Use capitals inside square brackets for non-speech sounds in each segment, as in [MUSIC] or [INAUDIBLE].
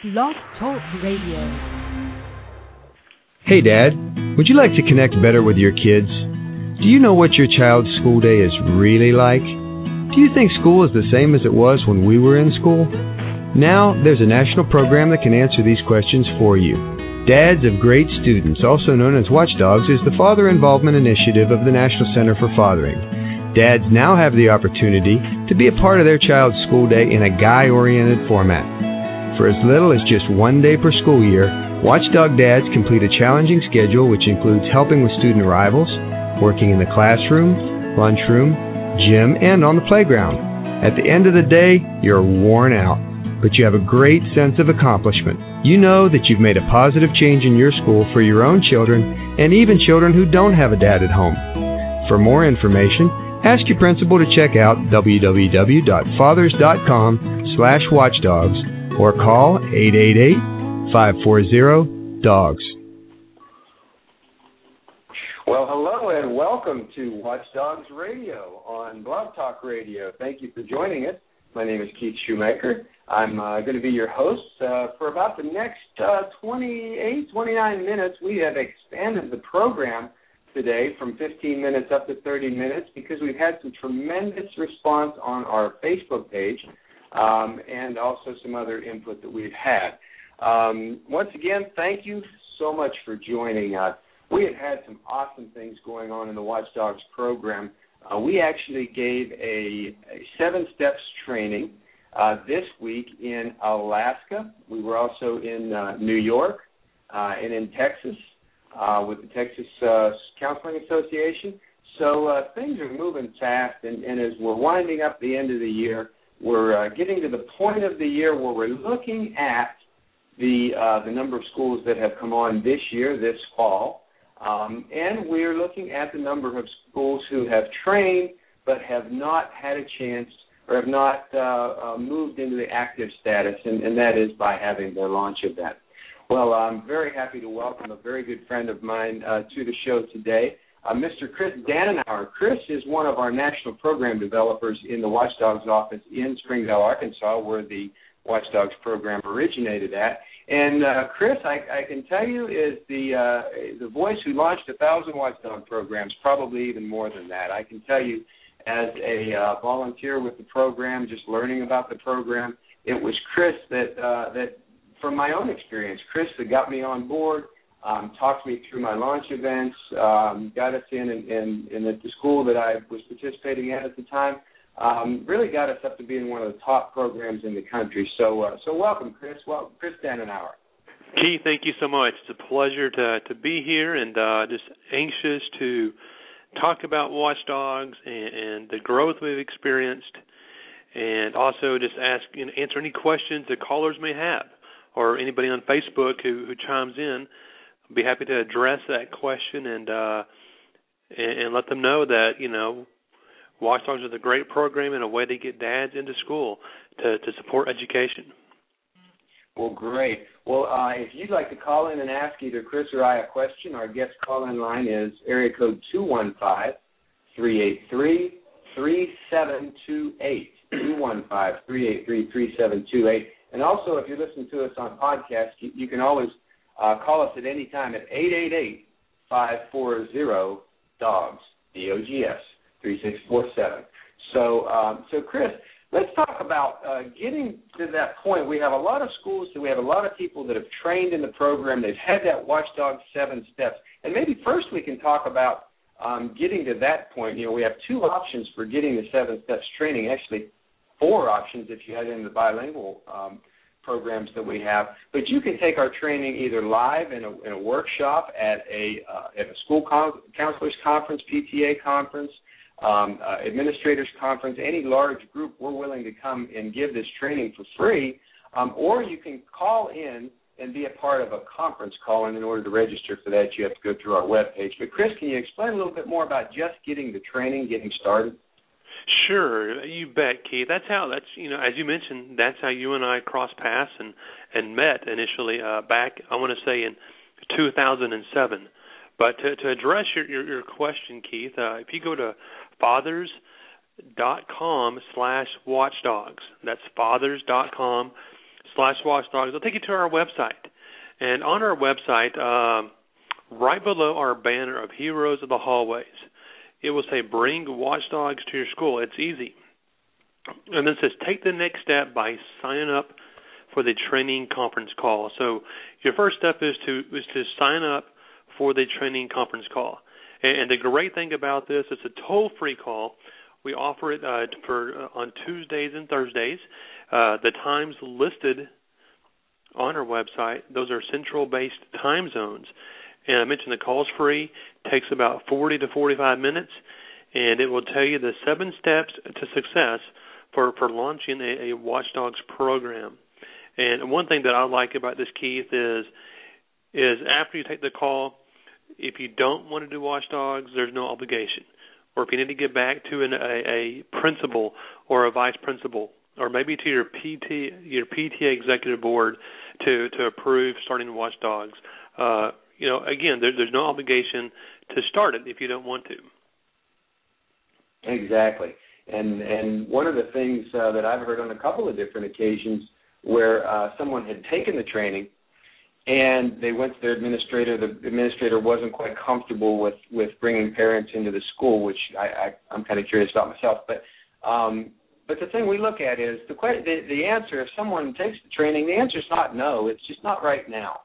Blog Talk Radio. Hey, Dad. Would you like to connect better with your kids? Do you know what your child's school day is really like? Do you think school is the same as it was when we were in school? Now, there's a national program that can answer these questions for you. Dads of Great Students, also known as Watchdogs, is the father involvement initiative of the National Center for Fathering. Dads now have the opportunity to be a part of their child's school day in a guy oriented format. For as little as just one day per school year, Watchdog Dads complete a challenging schedule which includes helping with student arrivals, working in the classroom, lunchroom, gym, and on the playground. At the end of the day, you're worn out, but you have a great sense of accomplishment. You know that you've made a positive change in your school for your own children and even children who don't have a dad at home. For more information, ask your principal to check out www.fathers.com slash watchdogs or call 888-540-DOGS. Well, hello and welcome to Watchdogs Radio on Blog Talk Radio. Thank you for joining us. My name is Keith Shoemaker. I'm uh, going to be your host. Uh, for about the next uh, 28, 29 minutes, we have expanded the program today from 15 minutes up to 30 minutes because we've had some tremendous response on our Facebook page um, and also some other input that we've had. Um, once again, thank you so much for joining us. We have had some awesome things going on in the Watchdogs program. Uh, we actually gave a, a seven steps training uh, this week in Alaska. We were also in uh, New York uh, and in Texas uh, with the Texas uh, Counseling Association. So things are moving fast, and, and as we're winding up the end of the year, we're uh, getting to the point of the year where we're looking at the uh, the number of schools that have come on this year, this fall, um, and we're looking at the number of schools who have trained but have not had a chance or have not uh, uh, moved into the active status, and, and that is by having their launch event. Well, I'm very happy to welcome a very good friend of mine uh, to the show today uh, Mr. Chris Danenhauer. Chris is one of our national program developers in the Watchdogs office in Springdale, Arkansas, where the Watchdogs program originated at. And uh, Chris, I, I can tell you, is the uh, the voice who launched a thousand Watchdog programs, probably even more than that. I can tell you, as a uh, volunteer with the program, just learning about the program, it was Chris that uh, that, from my own experience, Chris that got me on board um, talked me through my launch events, um, got us in and in, the school that I was participating at at the time. Um, really got us up to being one of the top programs in the country. So, uh, so welcome, Chris. Well, Chris Danenhauer. Keith, thank you so much. It's a pleasure to to be here, and uh, just anxious to talk about Watchdogs and, and the growth we've experienced, and also just ask know, answer any questions that callers may have, or anybody on Facebook who who chimes in be happy to address that question and uh, and, and let them know that you know Watchdogs is a great program and a way to get dads into school to to support education. Well, great. Well, uh, if you'd like to call in and ask either Chris or I a question, our guest call-in line is area code two one five three eight three three seven two eight two one five three eight three three seven two eight. And also, if you're listening to us on podcast, you, you can always uh, call us at any time at 888-540-DOGS, D-O-G-S, 3647. So, um, so Chris, let's talk about uh, getting to that point. We have a lot of schools, so we have a lot of people that have trained in the program. They've had that Watchdog seven steps, and maybe first we can talk about um, getting to that point. You know, we have two options for getting the seven steps training. Actually, four options if you had in the bilingual um, programs that we have. But you can take our training either live in a, in a workshop at a uh, at a school con- counselors conference, PTA conference, um, uh, administrators conference, any large group. We're willing to come and give this training for free. Um, or you can call in and be a part of a conference call. And in order to register for that, you have to go through our web page. But Chris, can you explain a little bit more about just getting the training, getting started? Sure, you bet, Keith. That's how that's you know, as you mentioned, that's how you and I crossed paths and and met initially uh back I want to say in 2007. But to to address your your, your question, Keith, uh if you go to fathers dot com slash watchdogs that's fathers dot com slash watchdogs. I'll take you to our website. And on our website, um, right below our banner of Heroes of the Hallways, it will say Bring Watchdogs to your school. It's easy. And then it says Take the next step by signing up for the training conference call. So your first step is to is to sign up for the training conference call. And, and the great thing about this, it's a toll free call. We offer it uh, for uh, on Tuesdays and Thursdays. Uh, the times listed on our website, those are central based time zones. And I mentioned the call's free, takes about 40 to 45 minutes, and it will tell you the seven steps to success for, for launching a, a Watchdogs program. And one thing that I like about this, Keith, is is after you take the call, if you don't want to do Watchdogs, there's no obligation. Or if you need to get back to an, a, a principal or a vice principal, or maybe to your PT your PTA executive board to to approve starting Watchdogs. Uh, you know, again, there, there's no obligation to start it if you don't want to. Exactly, and and one of the things uh, that I've heard on a couple of different occasions where uh, someone had taken the training and they went to their administrator. The administrator wasn't quite comfortable with with bringing parents into the school, which I, I I'm kind of curious about myself. But um, but the thing we look at is the que- the, the answer. If someone takes the training, the answer is not no. It's just not right now.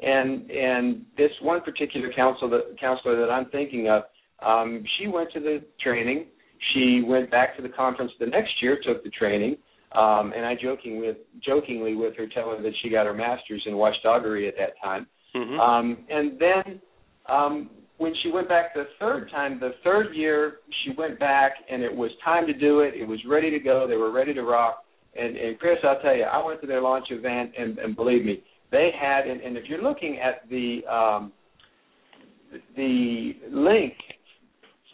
And and this one particular counselor that, counselor that I'm thinking of, um, she went to the training. She went back to the conference the next year, took the training, um, and I joking with jokingly with her, tell her that she got her master's in watchdoggery at that time. Mm-hmm. Um, and then um, when she went back the third time, the third year, she went back and it was time to do it. It was ready to go. They were ready to rock. And, and Chris, I'll tell you, I went to their launch event, and, and believe me, they had. And, and if you're looking at the um, the link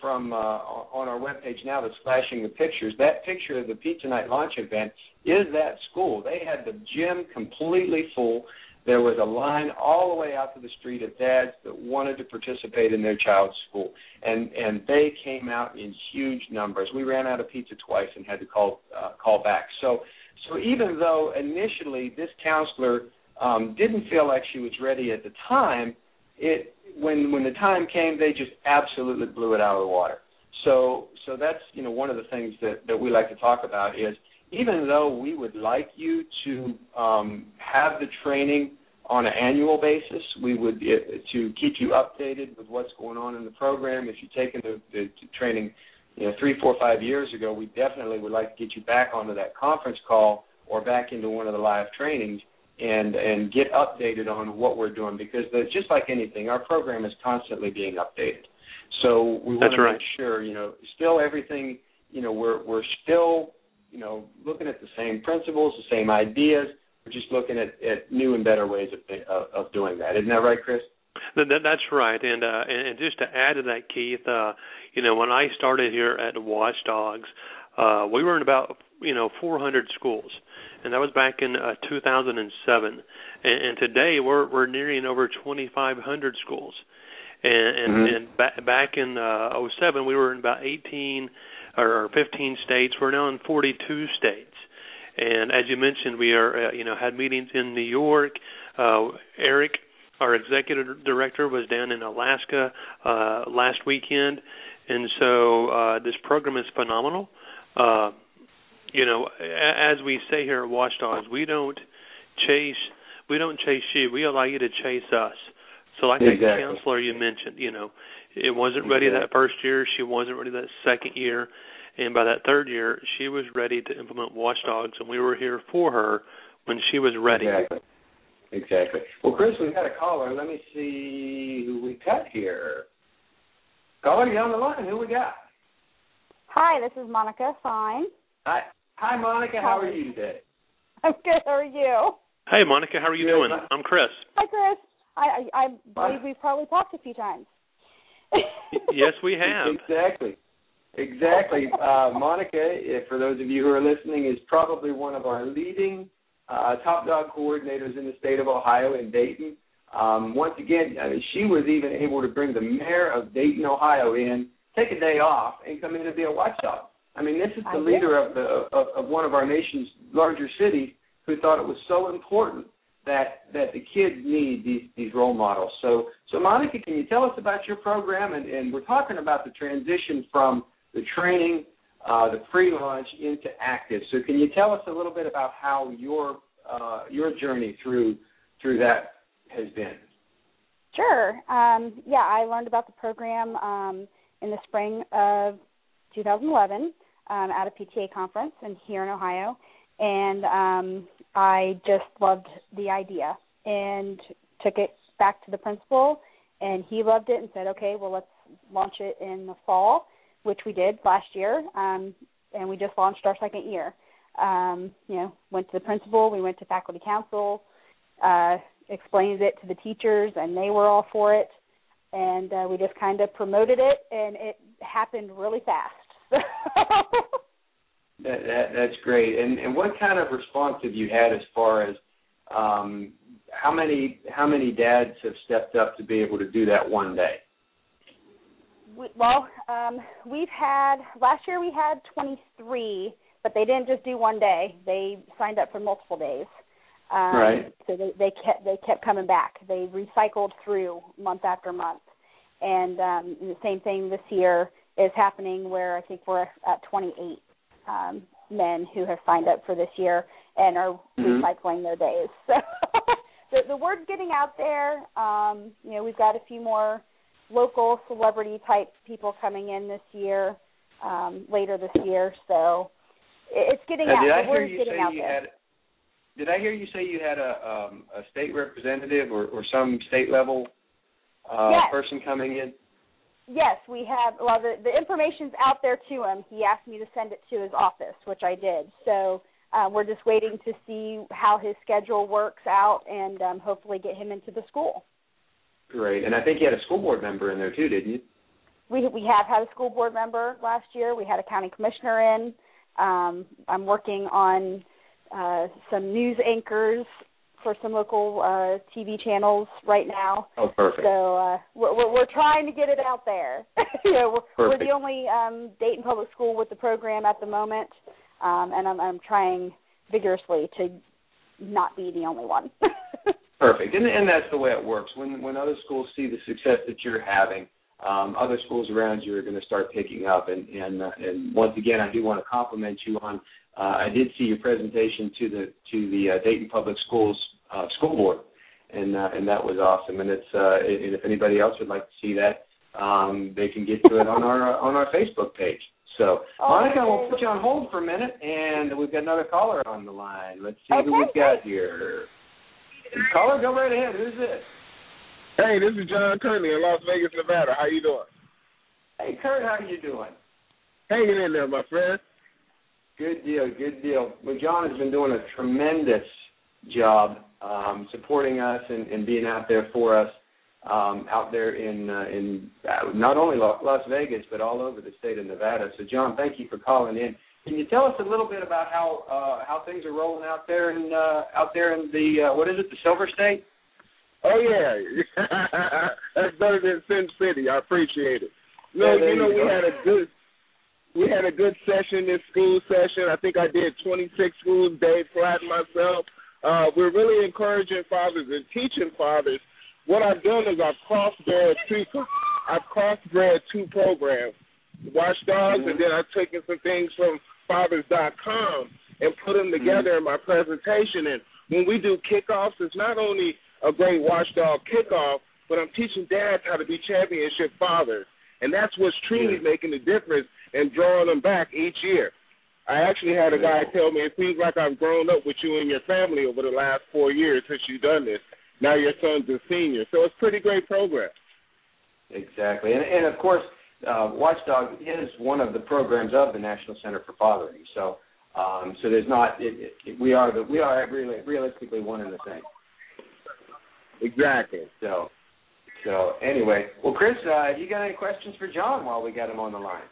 from uh, on our webpage now that's flashing the pictures. That picture of the Pizza Night launch event is that school. They had the gym completely full. There was a line all the way out to the street of dads that wanted to participate in their child's school, and and they came out in huge numbers. We ran out of pizza twice and had to call uh, call back. So so even though initially this counselor um, didn't feel like she was ready at the time, it when when the time came, they just absolutely blew it out of the water. So so that's you know one of the things that that we like to talk about is even though we would like you to um, have the training on an annual basis, we would uh, to keep you updated with what's going on in the program. If you've taken the, the, training, you know, three, four, five years ago, we definitely would like to get you back onto that conference call or back into one of the live trainings and and get updated on what we're doing because the, just like anything, our program is constantly being updated. So we want to right. make sure, you know, still everything, you know, we're we're still, you know, looking at the same principles, the same ideas. We're just looking at, at new and better ways of of, of doing that. Isn't that right, Chris? That, that, that's right, and uh, and, just to add to that, Keith, uh, you know, when I started here at the Watchdogs, uh, we were in about you know 400 schools, and that was back in uh, 2007. And, and today we're we're nearing over 2,500 schools. And and, mm-hmm. and ba- back in uh, 07 we were in about 18 or 15 states. We're now in 42 states. And as you mentioned, we are uh, you know had meetings in New York. Uh, Eric, our executive director, was down in Alaska uh, last weekend, and so uh, this program is phenomenal. Uh, you know, as we say here at Watchdogs, we don't chase we don't chase you. We allow you to chase us. So like exactly. that counselor you mentioned, you know, it wasn't ready exactly. that first year, she wasn't ready that second year, and by that third year, she was ready to implement Watchdogs, and we were here for her when she was ready. Exactly. Exactly. Well, Chris, we've got a caller. Let me see who we got here. Caller, you on the line? Who we got? Hi, this is Monica Fine. Hi, hi, Monica. How are you today? I'm good. How are you? Hey, Monica. How are you Good. doing? I'm Chris. Hi, Chris. I I, I believe we've probably talked a few times. [LAUGHS] yes, we have. Exactly. Exactly. Uh, Monica, if, for those of you who are listening, is probably one of our leading uh, top dog coordinators in the state of Ohio in Dayton. Um, once again, I mean, she was even able to bring the mayor of Dayton, Ohio, in, take a day off, and come in to be a watchdog. I mean, this is the I leader of the of, of one of our nation's larger cities who thought it was so important that that the kids need these these role models. So so Monica, can you tell us about your program? And, and we're talking about the transition from the training, uh, the pre-launch into active. So can you tell us a little bit about how your uh, your journey through through that has been? Sure. Um, yeah, I learned about the program um, in the spring of 2011 um, at a PTA conference in here in Ohio, and um, I just loved the idea and took it back to the principal, and he loved it and said, "Okay, well let's launch it in the fall," which we did last year, um, and we just launched our second year. Um, you know, went to the principal, we went to faculty council, uh, explained it to the teachers, and they were all for it, and uh, we just kind of promoted it, and it happened really fast. [LAUGHS] That, that that's great. And and what kind of response have you had as far as um, how many how many dads have stepped up to be able to do that one day? We, well, um, we've had last year we had 23, but they didn't just do one day. They signed up for multiple days. Um, right. So they they kept they kept coming back. They recycled through month after month, and um, the same thing this year is happening where I think we're at 28 um, men who have signed up for this year and are Mhm. recycling their days. [LAUGHS] So the, the word's getting out there. Um, you know, we've got a few more local celebrity type people coming in this year, um, later this year. So it, it's getting Now, out. did I the hear you getting say out you there. had? Did I hear you say you had a um, a state representative or, or some state level uh, Yes. person coming in? Yes, we have. Well, the the information's out there to him. He asked me to send it to his office, which I did. So uh, we're just waiting to see how his schedule works out, and um, hopefully get him into the school. Great. And I think you had a school board member in there too, didn't you? We we have had a school board member last year. We had a county commissioner in. Um, I'm working on uh, some news anchors for some local uh, TV channels right now. Oh, perfect. So uh, we're, we're we're trying to get it out there. [LAUGHS] you know, we're, we're the only um, Dayton Public School with the program at the moment, um, and I'm, I'm trying vigorously to not be the only one. [LAUGHS] Perfect, and and that's the way it works. When when other schools see the success that you're having, um, other schools around you are going to start picking up. And and uh, and once again, I do want to compliment you on. Uh, I did see your presentation to the to the uh, Dayton Public Schools uh, school board, and uh, and that was awesome. And it's uh, and if anybody else would like to see that, um, they can get to it on our uh, on our Facebook page. So, Oh, Monica, we'll put you on hold for a minute, and we've got another caller on the line. Let's see who we've got here. Caller, go right ahead. Who's this? Hey, this is John Courtney in Las Vegas, Nevada. How you doing? Hey, Kurt, how you doing? Hanging in there, my friend. Good deal, good deal. Well, John has been doing a tremendous job um, supporting us and, and being out there for us, um, out there in uh, in uh, not only Las Vegas but all over the state of Nevada. So, John, thank you for calling in. Can you tell us a little bit about how uh, how things are rolling out there and uh, out there in the uh, what is it, the Silver State? Oh yeah, [LAUGHS] that's better than Sin City. I appreciate it. No, Yeah, you know you we had a good we had a good session this school session. I think I did 26 schools, Dave Flat and myself. Uh, we're really encouraging fathers and teaching fathers. What I've done is I've crossbred two I've crossbred two programs, Watchdogs, and then I've taken some things from fathers.com and put them together in my presentation. And when we do kickoffs, it's not only a great watchdog kickoff, but I'm teaching dads how to be championship fathers. And that's what's truly making the difference and drawing them back each year. I actually had a guy tell me it seems like I've grown up with you and your family over the last four years since you've done this. Now your son's a senior, so it's pretty great program. Exactly, and, and of course, uh, Watchdog is one of the programs of the National Center for Fathering. So, um, so there's not it, it, we are the we are really realistically one and the same. Exactly. So, so anyway, well, Chris, uh, you got any questions for John while we got him on the line?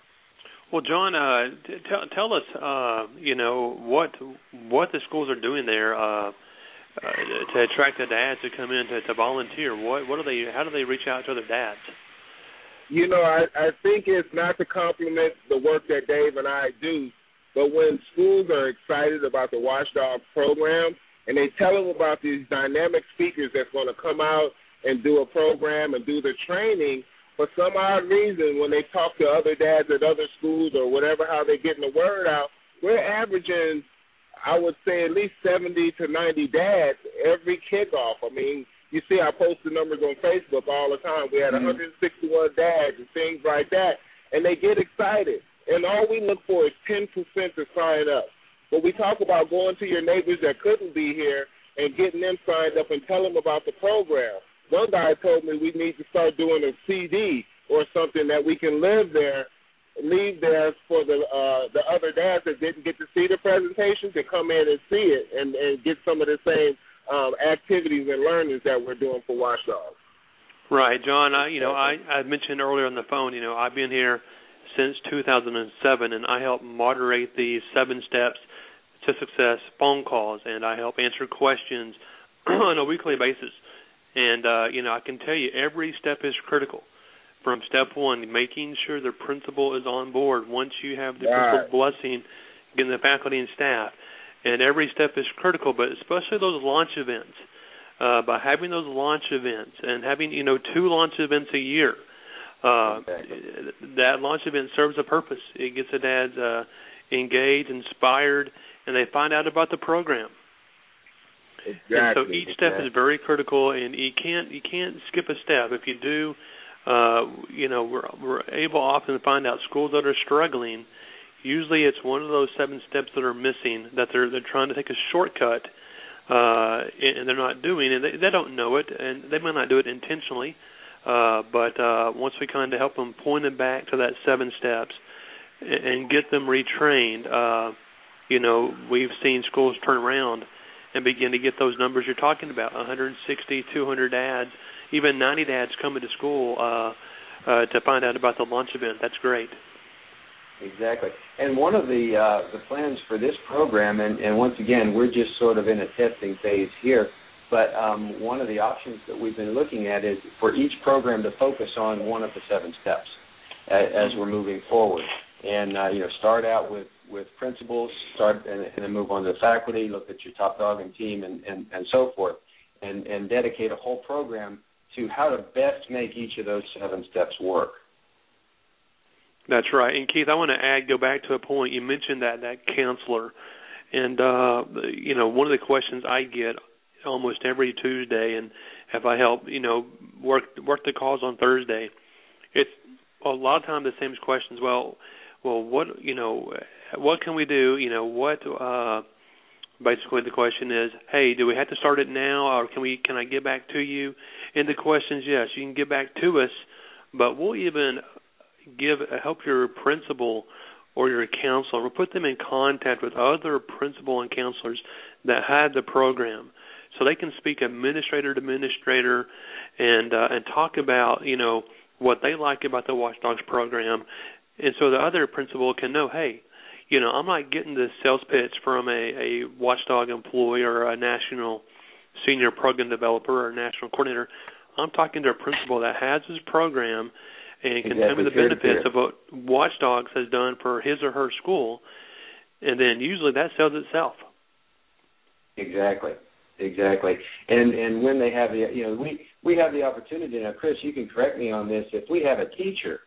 Well, John, uh, t- tell us, uh, you know, what what the schools are doing there uh, uh, to attract the dads to come in to, to volunteer. What what are they? How do they reach out to other dads? You know, I, I think it's not to compliment the work that Dave and I do, But when schools are excited about the Watchdog program and they tell them about these dynamic speakers that's going to come out and do a program and do the training, for some odd reason, when they talk to other dads at other schools or whatever, how they're getting the word out, we're averaging, I would say, at least 70 to 90 dads every kickoff. I mean, you see, I post the numbers on Facebook all the time. We had mm-hmm. 161 dads and things like that, and they get excited. And all we look for is 10% to sign up. But we talk about going to your neighbors that couldn't be here and getting them signed up and tell them about the program. One guy told me we need to start doing a CD or something that we can live there, leave there for the uh, the other dads that didn't get to see the presentation to come in and see it and, and get some of the same um, activities and learnings that we're doing for Watchdogs. Right, John. I you know I I mentioned earlier on the phone. You know I've been here since 2007, and I help moderate the seven steps to success phone calls, and I help answer questions [CLEARS THROAT] on a weekly basis. And uh, you know, I can tell you every step is critical. From step one, making sure the principal is on board. Once you have the right. principal's blessing, getting the faculty and staff, and every step is critical. But especially those launch events, uh, by having those launch events and having you know two launch events a year, uh, exactly. that launch event serves a purpose. It gets the dads uh, engaged, inspired, and they find out about the program. Exactly. And so each step exactly. is very critical, and you can't you can't skip a step. If you do, uh, you know we're we're able often to find out schools that are struggling. Usually, it's one of those seven steps that are missing that they're they're trying to take a shortcut, uh, and they're not doing, and they, they don't know it, and they might not do it intentionally. Uh, but uh, once we kind of help them point them back to that seven steps and, and get them retrained, uh, you know, we've seen schools turn around and begin to get those numbers you're talking about 160, 200 dads, even 90 dads coming to school uh, uh, to find out about the launch event. That's great. Exactly. And one of the uh, the plans for this program, and, and once again, we're just sort of in a testing phase here, but um, one of the options that we've been looking at is for each program to focus on one of the seven steps as, as we're moving forward. And uh, you know, start out with with principals, start and, and then move on to the faculty, look at your top dog and team, and, and, and so forth, and, and dedicate a whole program to how to best make each of those seven steps work. That's right. And Keith, I want to add, go back to a point you mentioned that that counselor, and uh, you know, one of the questions I get almost every Tuesday, and if I help, you know, work work the calls on Thursday, it's a lot of times the same questions. Well, well, what you know, what can we do? You know, what uh basically the question is, hey, do we have to start it now or can we can I get back to you? And the question is yes, you can get back to us, but we'll even give help your principal or your counselor. We'll put them in contact with other principal and counselors that had the program. So they can speak administrator to administrator and uh, and talk about, you know, what they like about the Watchdogs program. And so the other principal can know, hey, you know, I'm not getting the sales pitch from a, a watchdog employee or a national senior program developer or national coordinator. I'm talking to a principal that has his program and can exactly. tell me the benefits of what Watchdogs has done for his or her school, and then usually that sells itself. Exactly, exactly. And and when they have the you know we we have the opportunity now, Chris, you can correct me on this. If we have a teacher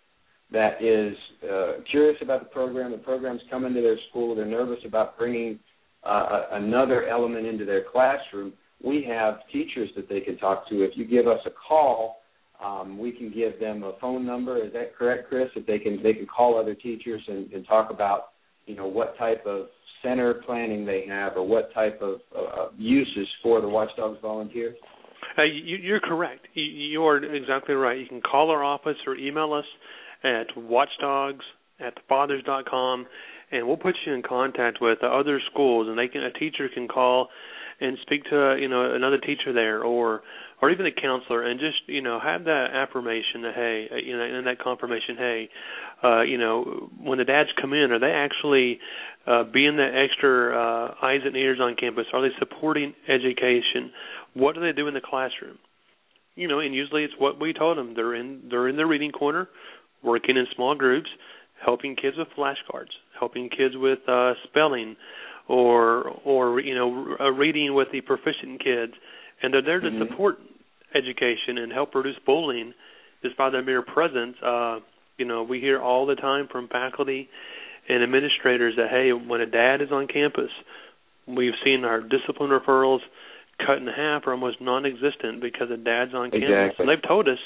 that is uh, curious about the program. The program's coming to their school. They're nervous about bringing uh, another element into their classroom. We have teachers that they can talk to. If you give us a call, um, we can give them a phone number. Is that correct, Chris? If they can, they can call other teachers and, and talk about, you know, what type of center planning they have or what type of uh, uses for the Watchdogs volunteers. Uh, you, you're correct. You, you are exactly right. You can call our office or email us at watchdogs at fathers.com, and we'll put you in contact with the other schools, and they can a teacher can call and speak to you know another teacher there, or or even a counselor, and just you know have that affirmation that hey, uh, you know, and that confirmation, hey, uh, you know, when the dads come in, are they actually uh, being the extra uh, eyes and ears on campus? Are they supporting education? What do they do in the classroom? You know, and usually it's what we told them. They're in they're in the reading corner working in small groups, helping kids with flashcards, helping kids with uh, spelling, or or you know uh, reading with the proficient kids, and they're there to mm-hmm. support education and help reduce bullying just by their mere presence. Uh, you know, we hear all the time from faculty and administrators that hey, when a dad is on campus, we've seen our discipline referrals cut in half or almost non-existent because a dad's on exactly. campus. And they've told us,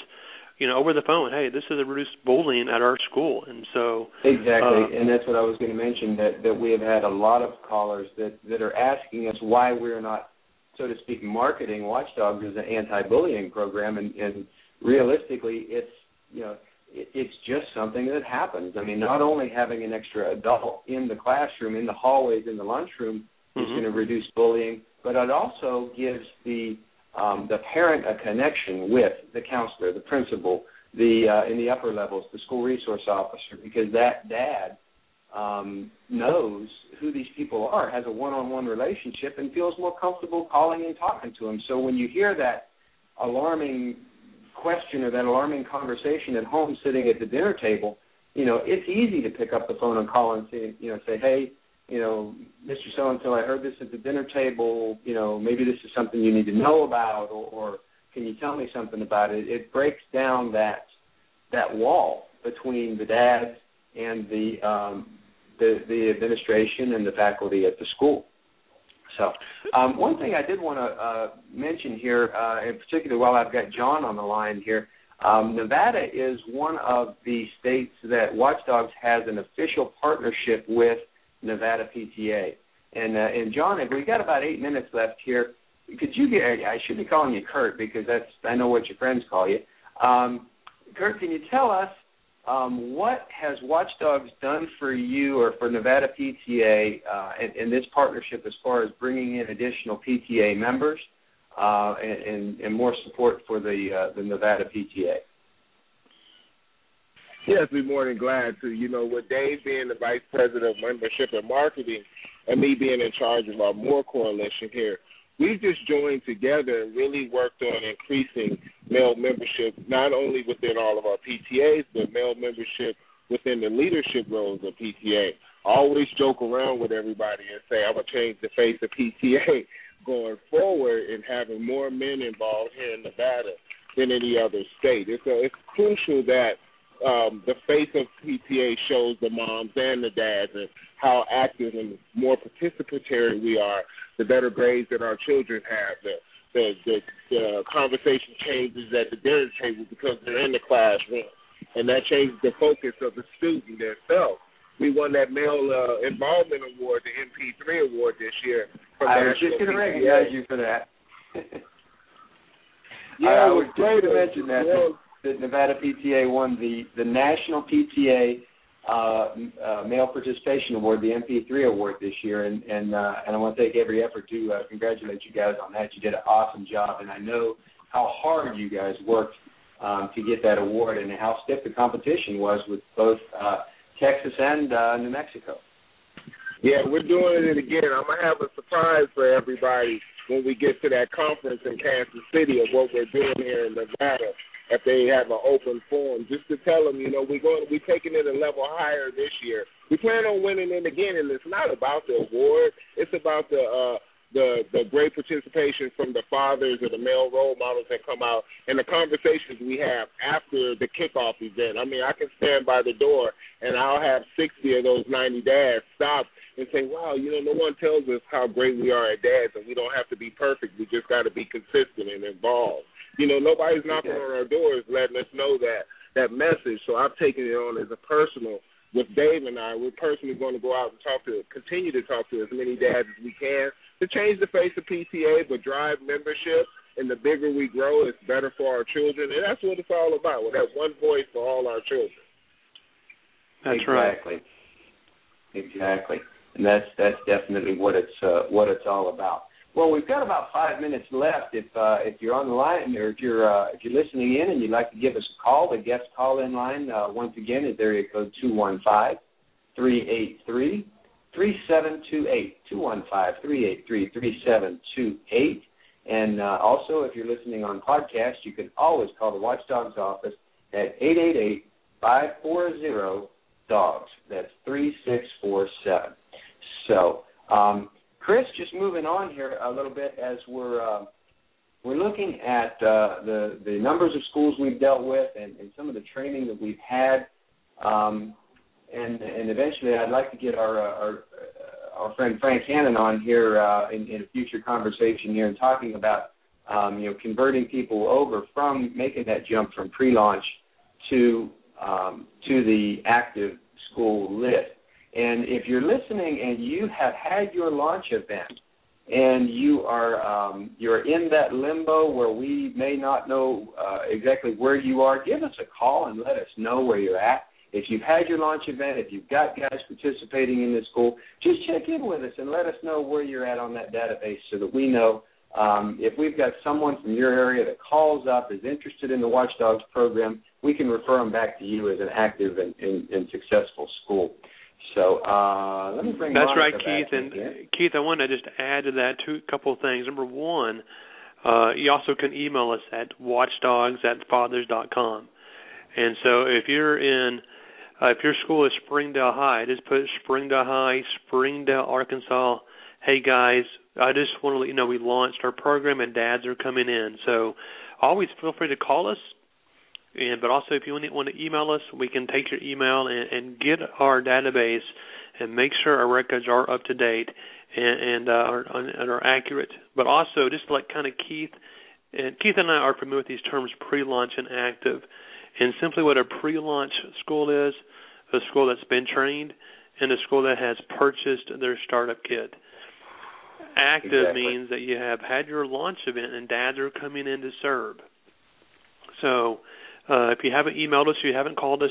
you know, over the phone, hey, this is a reduced bullying at our school, and so exactly, uh, and that's what I was going to mention that that we have had a lot of callers that that are asking us why we're not, so to speak, marketing Watchdogs as an anti-bullying program, and, and realistically, it's you know it's just something that happens. I mean, not only having an extra adult in the classroom, in the hallways, in the lunchroom mm-hmm. is going to reduce bullying, but it also gives the um, the parent a connection with the counselor, the principal, the uh, in the upper levels, the school resource officer, because that dad um, knows who these people are, has a one-on-one relationship, and feels more comfortable calling and talking to them. So when you hear that alarming question or that alarming conversation at home sitting at the dinner table, you know, it's easy to pick up the phone and call and say, you know, say, hey, you know, Mr. So and so, I heard this at the dinner table. You know, maybe this is something you need to know about, or, or can you tell me something about it? It breaks down that that wall between the dads and the um, the, the administration and the faculty at the school. So, um, one thing I did want to uh, mention here, uh, in particular, while I've got John on the line here, um, Nevada is one of the states that Watchdogs has an official partnership with Nevada PTA. And uh, and John, if we got about eight minutes left here, could you get? I should be calling you Kurt because that's I know what your friends call you. Um, Kurt, can you tell us um, what has Watchdogs done for you or for Nevada PTA uh, in, in, this partnership as far as bringing in additional PTA members uh, and, and, more support for the uh, the Nevada PTA? Yes, we're more than glad to. You know, with Dave being the vice president of membership and marketing, and me being in charge of our More Coalition here, we've just joined together and really worked on increasing male membership, not only within all of our PTAs, but male membership within the leadership roles of PTA. I always joke around with everybody and say I'm gonna change the face of PTA [LAUGHS] going forward and having more men involved here in Nevada than any other state. It's a, it's crucial that um, the face of PTA shows the moms and the dads and how active and more participatory we are, the better grades that our children have, the the, the, the conversation changes at the dinner table because they're in the classroom, and that changes the focus of the student themselves. We won that male uh, involvement award, the MP3 award this year. From I was just going to recognize you for that. yeah, I was going to mention that. Yeah that Nevada PTA won the the National PTA uh, uh, Male Participation Award, the MP3 award this year, and and uh, and I want to take every effort to uh, congratulate you guys on that. You did an awesome job, and I know how hard you guys worked um, to get that award, and how stiff the competition was with both uh, Texas and uh, New Mexico. Yeah, we're doing it again. I'm gonna have a surprise for everybody when we get to that conference in Kansas City of what we're doing here in Nevada if they have an open forum, just to tell them, you know, we're going, we're taking it a level higher this year. We plan on winning it again, and it's not about the award; it's about the uh, the the great participation from the fathers or the male role models that come out, and the conversations we have after the kickoff event. I mean, I can stand by the door, and I'll have sixty of those ninety dads stop and say, "Wow, you know, no one tells us how great we are at dads, and we don't have to be perfect. We just got to be consistent and involved." You know, nobody's knocking on our doors letting us know that that message. So I've taken it on as a personal. With Dave and I, we're personally going to go out and talk to, continue to talk to as many dads as we can to change the face of PTA, but drive membership. And the bigger we grow, it's better for our children, and that's what it's all about. We have one voice for all our children. That's exactly. right. Exactly, and that's that's definitely what it's uh, what it's all about. Well, we've got about five minutes left. If uh, if you're on the line or if you're uh, if you're listening in and you'd like to give us a call, the guest call in line uh, once again is area code two one five three eight three three seven two eight two one five three eight three three seven two eight. And uh, also, if you're listening on podcast, you can always call the Watchdogs office at eight eight eight five four zero Dogs. That's 3647. So, um, Chris, just moving on here a little bit as we're uh, we're looking at uh, the the numbers of schools we've dealt with and, and some of the training that we've had, um, and and eventually I'd like to get our uh, our, uh, our friend Frank Hannon on here uh, in, in a future conversation here and talking about um, you know converting people over from making that jump from pre-launch to um, to the active school list. And if you're listening and you have had your launch event and you are um, you're in that limbo where we may not know uh, exactly where you are, give us a call and let us know where you're at. If you've had your launch event, if you've got guys participating in this school, just check in with us and let us know where you're at on that database so that we know um, if we've got someone from your area that calls up, is interested in the Watchdogs program, we can refer them back to you as an active and, and, and successful school. So uh, let me bring. That's Monica right, Keith. And. Keith, I want to just add to that two couple of things. Number one, uh, you also can email us at watchdogs at fathers dot com. And so if you're in, uh, if your school is Springdale High, just put Springdale High, Springdale, Arkansas. Hey guys, I just want to let you know we launched our program and dads are coming in. So always feel free to call us and but also if you want to email us, we can take your email and, and get our database and make sure our records are up to date and, and uh, are, and are accurate. But also just like kind of Keith and Keith and I are familiar with these terms pre-launch and active. And simply what a pre-launch school is, a school that's been trained and a school that has purchased their startup kit. Active Exactly. means that you have had your launch event and dads are coming in to serve. So uh, if you haven't emailed us, you haven't called us,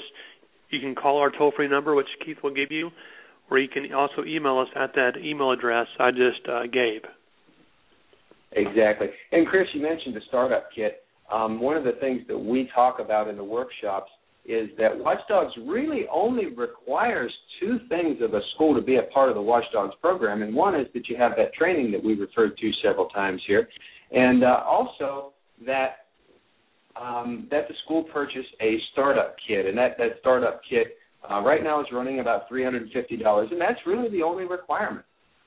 you can call our toll free number, which Keith will give you, or you can also email us at that email address I just uh, gave. Exactly. And Chris, you mentioned the startup kit. Um, one of the things that we talk about in the workshops is that Watchdogs really only requires two things of a school to be a part of the Watchdogs program, and one is that you have that training that we referred to several times here, and uh, also that um, that the school purchase a startup kit, and that that startup kit uh, right now is running about three hundred and fifty dollars, and that's really the only requirement.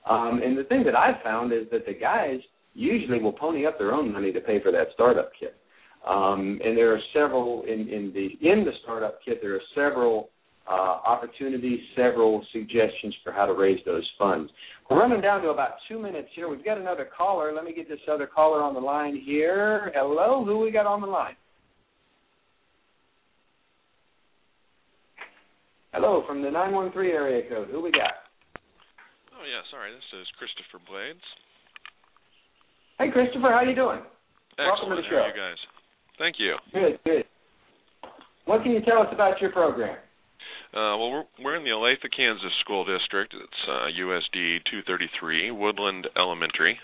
Um, and the thing that I've found is that the guys usually will pony up their own money to pay for that startup kit. Um, and there are several in, in the in the startup kit. There are several uh, opportunities, several suggestions for how to raise those funds. We're running down to about two minutes here. We've got another caller. Let me get this other caller on the line here. Hello, who we got on the line? Hello, from the 913 area code. Who we got? Oh yeah, sorry. This is Christopher Blades. Hey, Christopher, how you doing? Welcome to Excellent. the How are show. you guys? Thank you. Good, good. What can you tell us about your program? Uh, well, we're, we're in the Olathe, Kansas school district. It's uh, USD 233, Woodland Elementary.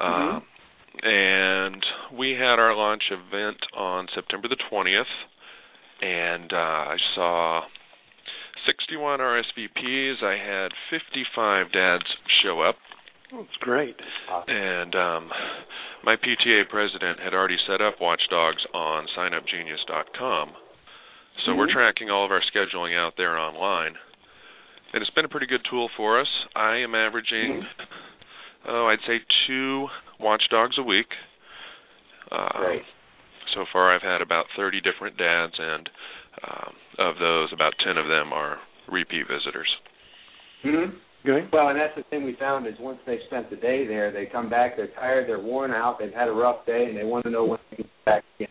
Mhm. Uh, and we had our launch event on September the 20th, and uh, I saw 61 RSVPs. I had 55 dads show up. Oh, it's great. And um, my PTA president had already set up Watchdogs on signupgenius.com. So we're Mhm. tracking all of our scheduling out there online. And it's been a pretty good tool for us. I am averaging, oh, I'd say two Watchdogs a week. Uh, Great. So far, I've had about 30 different dads, and um, of those, about 10 of them are repeat visitors. Mm-hmm. Great. Well, and that's the thing we found is once they've spent the day there, they come back, they're tired, they're worn out, they've had a rough day, and they want to know when they can get back again.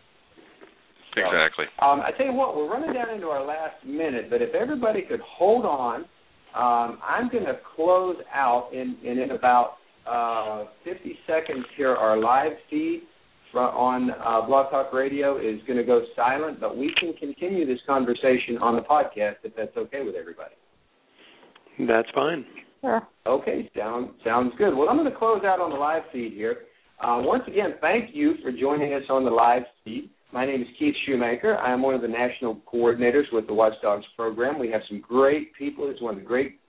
So, Exactly. Um, I tell you what, we're running down into our last minute, but if everybody could hold on, um, I'm going to close out in, in, in about uh, 50 seconds here. Our live feed on uh, Blog Talk Radio is going to go silent, but we can continue this conversation on the podcast if that's okay with everybody. That's fine. Sure. Okay, sound, sounds good. Well, I'm going to close out on the live feed here. Uh, once again, thank you for joining us on the live feed. My name is Keith Shoemaker. I am one of the national coordinators with the Watchdogs program. We have some great people. It's one of the great,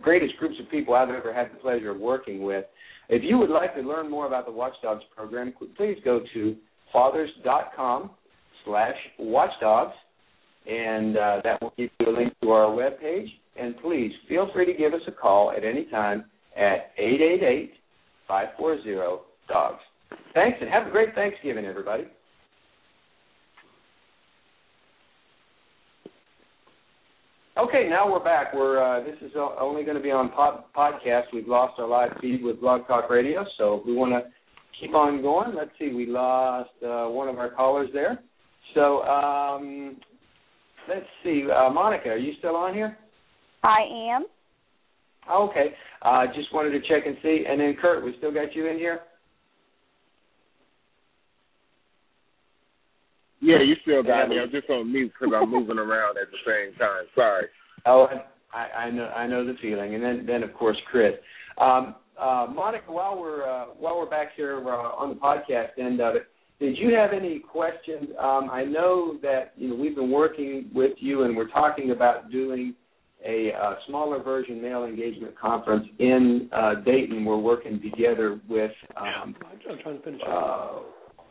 greatest groups of people I've ever had the pleasure of working with. If you would like to learn more about the Watchdogs program, please go to fathers.com slash watchdogs and uh, that will give you a link to our webpage. And please feel free to give us a call at any time at 888 540 DOGS. Thanks, and have a great Thanksgiving, everybody. Okay, now we're back. We're uh, this is only going to be on pod- podcast. We've lost our live feed with Blog Talk Radio, so we want to keep on going. Let's see, we lost uh, one of our callers there. So um, let's see, uh, Monica, are you still on here? I am. Okay, uh, just wanted to check and see. And then Kurt, we still got you in here. Yeah, you still got me. I'm just on mute because I'm moving around at the same time. Sorry. [LAUGHS] Oh, I, I know, I know the feeling. And then, then of course, Chris. Um, uh, Monica, while we're uh, while we're back here uh, on the podcast end of it, did you have any questions? Um, I know that you know we've been working with you, and we're talking about doing a uh, smaller version male engagement conference in uh, Dayton. We're working together with um, I'm trying to finish. uh,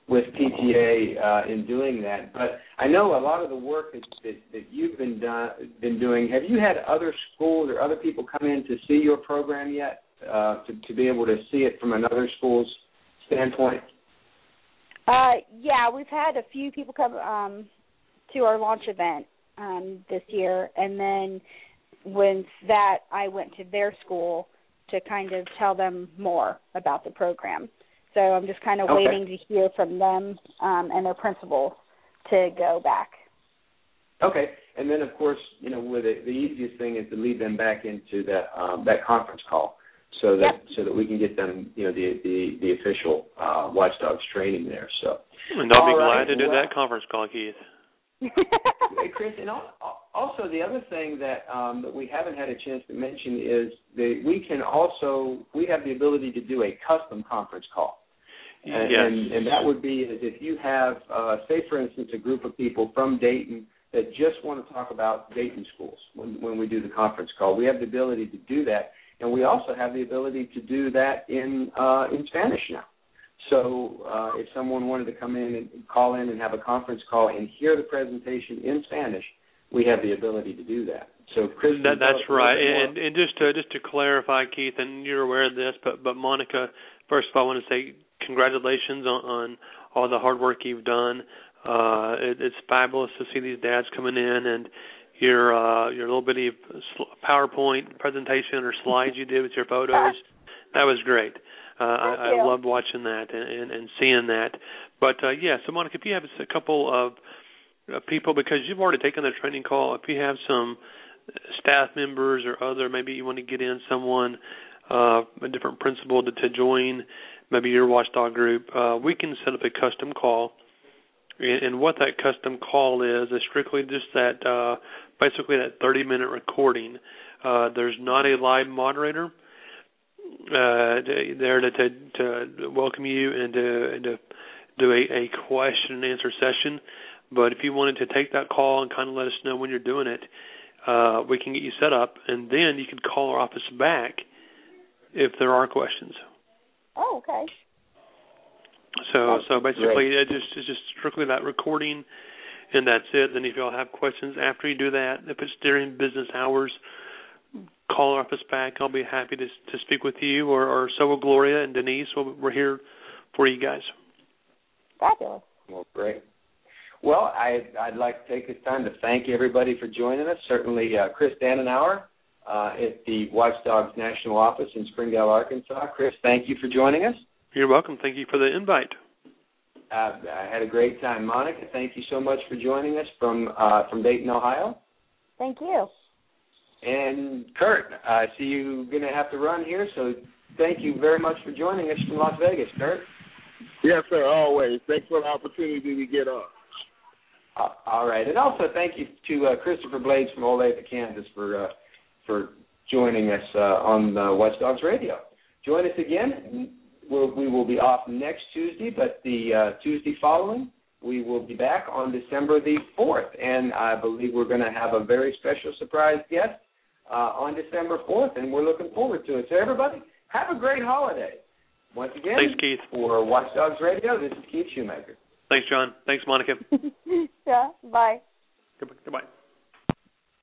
with PTA uh, in doing that. But I know a lot of the work that, that, that you've been done, been doing. Have you had other schools or other people come in to see your program yet? Uh, to, to be able to see it from another school's standpoint. Uh, yeah, we've had a few people come um, to our launch event um, this year, and then with that, I went to their school to kind of tell them more about the program. So I'm just kind of Okay. waiting to hear from them um, and their principal to go back. Okay, and then of course, you know, with it, the easiest thing is to lead them back into that um, that conference call, so that Yep. so that we can get them, you know, the the, the official uh, Watchdogs training there. So, And I'll be All glad right, to do well- that conference call, Keith. [LAUGHS] Hey, Chris, and also the other thing that um, that we haven't had a chance to mention is that we can also we have the ability to do a custom conference call. And, yes. and, and that would be as if you have, uh, say, for instance, a group of people from Dayton that just want to talk about Dayton schools when, when we do the conference call. We have the ability to do that, and we also have the ability to do that in uh, in Spanish now. So uh, if someone wanted to come in and call in and have a conference call and hear the presentation in Spanish, we have the ability to do that. So Chris, That, that's right. And, and just to just to clarify, Keith, and you're aware of this, but but Monica, first of all, I want to say congratulations on, on all the hard work you've done. Uh, it, it's fabulous to see these dads coming in and your uh, your little bitty PowerPoint presentation or slides you did with your photos. That was great. Uh, I, I loved watching that and, and, and seeing that. But uh, yeah, so Monica, if you have a couple of people because you've already taken the training call, if you have some staff members or other, maybe you want to get in someone, uh, a different principal to, to join, maybe your watchdog group, uh, we can set up a custom call. And, what that custom call is is strictly just that, uh, basically that 30 minute recording. Uh, there's not a live moderator uh, there to, to to welcome you and to and to do a, a question and answer session. But if you wanted to take that call and kind of let us know when you're doing it, uh, we can get you set up, and then you can call our office back if there are questions. Oh, okay. So That's so basically, great. it just it's just strictly that recording, and that's it. Then if y'all have questions after you do that, if it's during business hours, call our office back. I'll be happy to to speak with you, or or so will Gloria and Denise. We'll, we're here for you guys. Fabulous. Well, great. Well, I, I'd like to take this time to thank everybody for joining us. Certainly, uh, Chris Danenhauer uh, at the Watchdogs National Office in Springdale, Arkansas. Chris, thank you for joining us. You're welcome. Thank you for the invite. Uh, I had a great time. Monica, thank you so much for joining us from uh, from Dayton, Ohio. Thank you. And Kurt, I see you're going to have to run here, so thank you very much for joining us from Las Vegas, Kurt. Yes, sir. Always. Thanks for the opportunity to get on. Uh, all right, and also thank you to uh, Christopher Blades from Olathe, Kansas, for uh, for joining us uh, on uh, Watchdogs Radio. Join us again. We'll, we will be off next Tuesday, but the uh, Tuesday following, we will be back on December the fourth, and I believe we're going to have a very special surprise guest uh, on December fourth, and we're looking forward to it. So everybody, have a great holiday. Once again, Thanks, Keith. for Watchdogs Radio, this is Keith Shoemaker. Thanks, John. Thanks, Monica. [LAUGHS] yeah. Bye. Goodbye.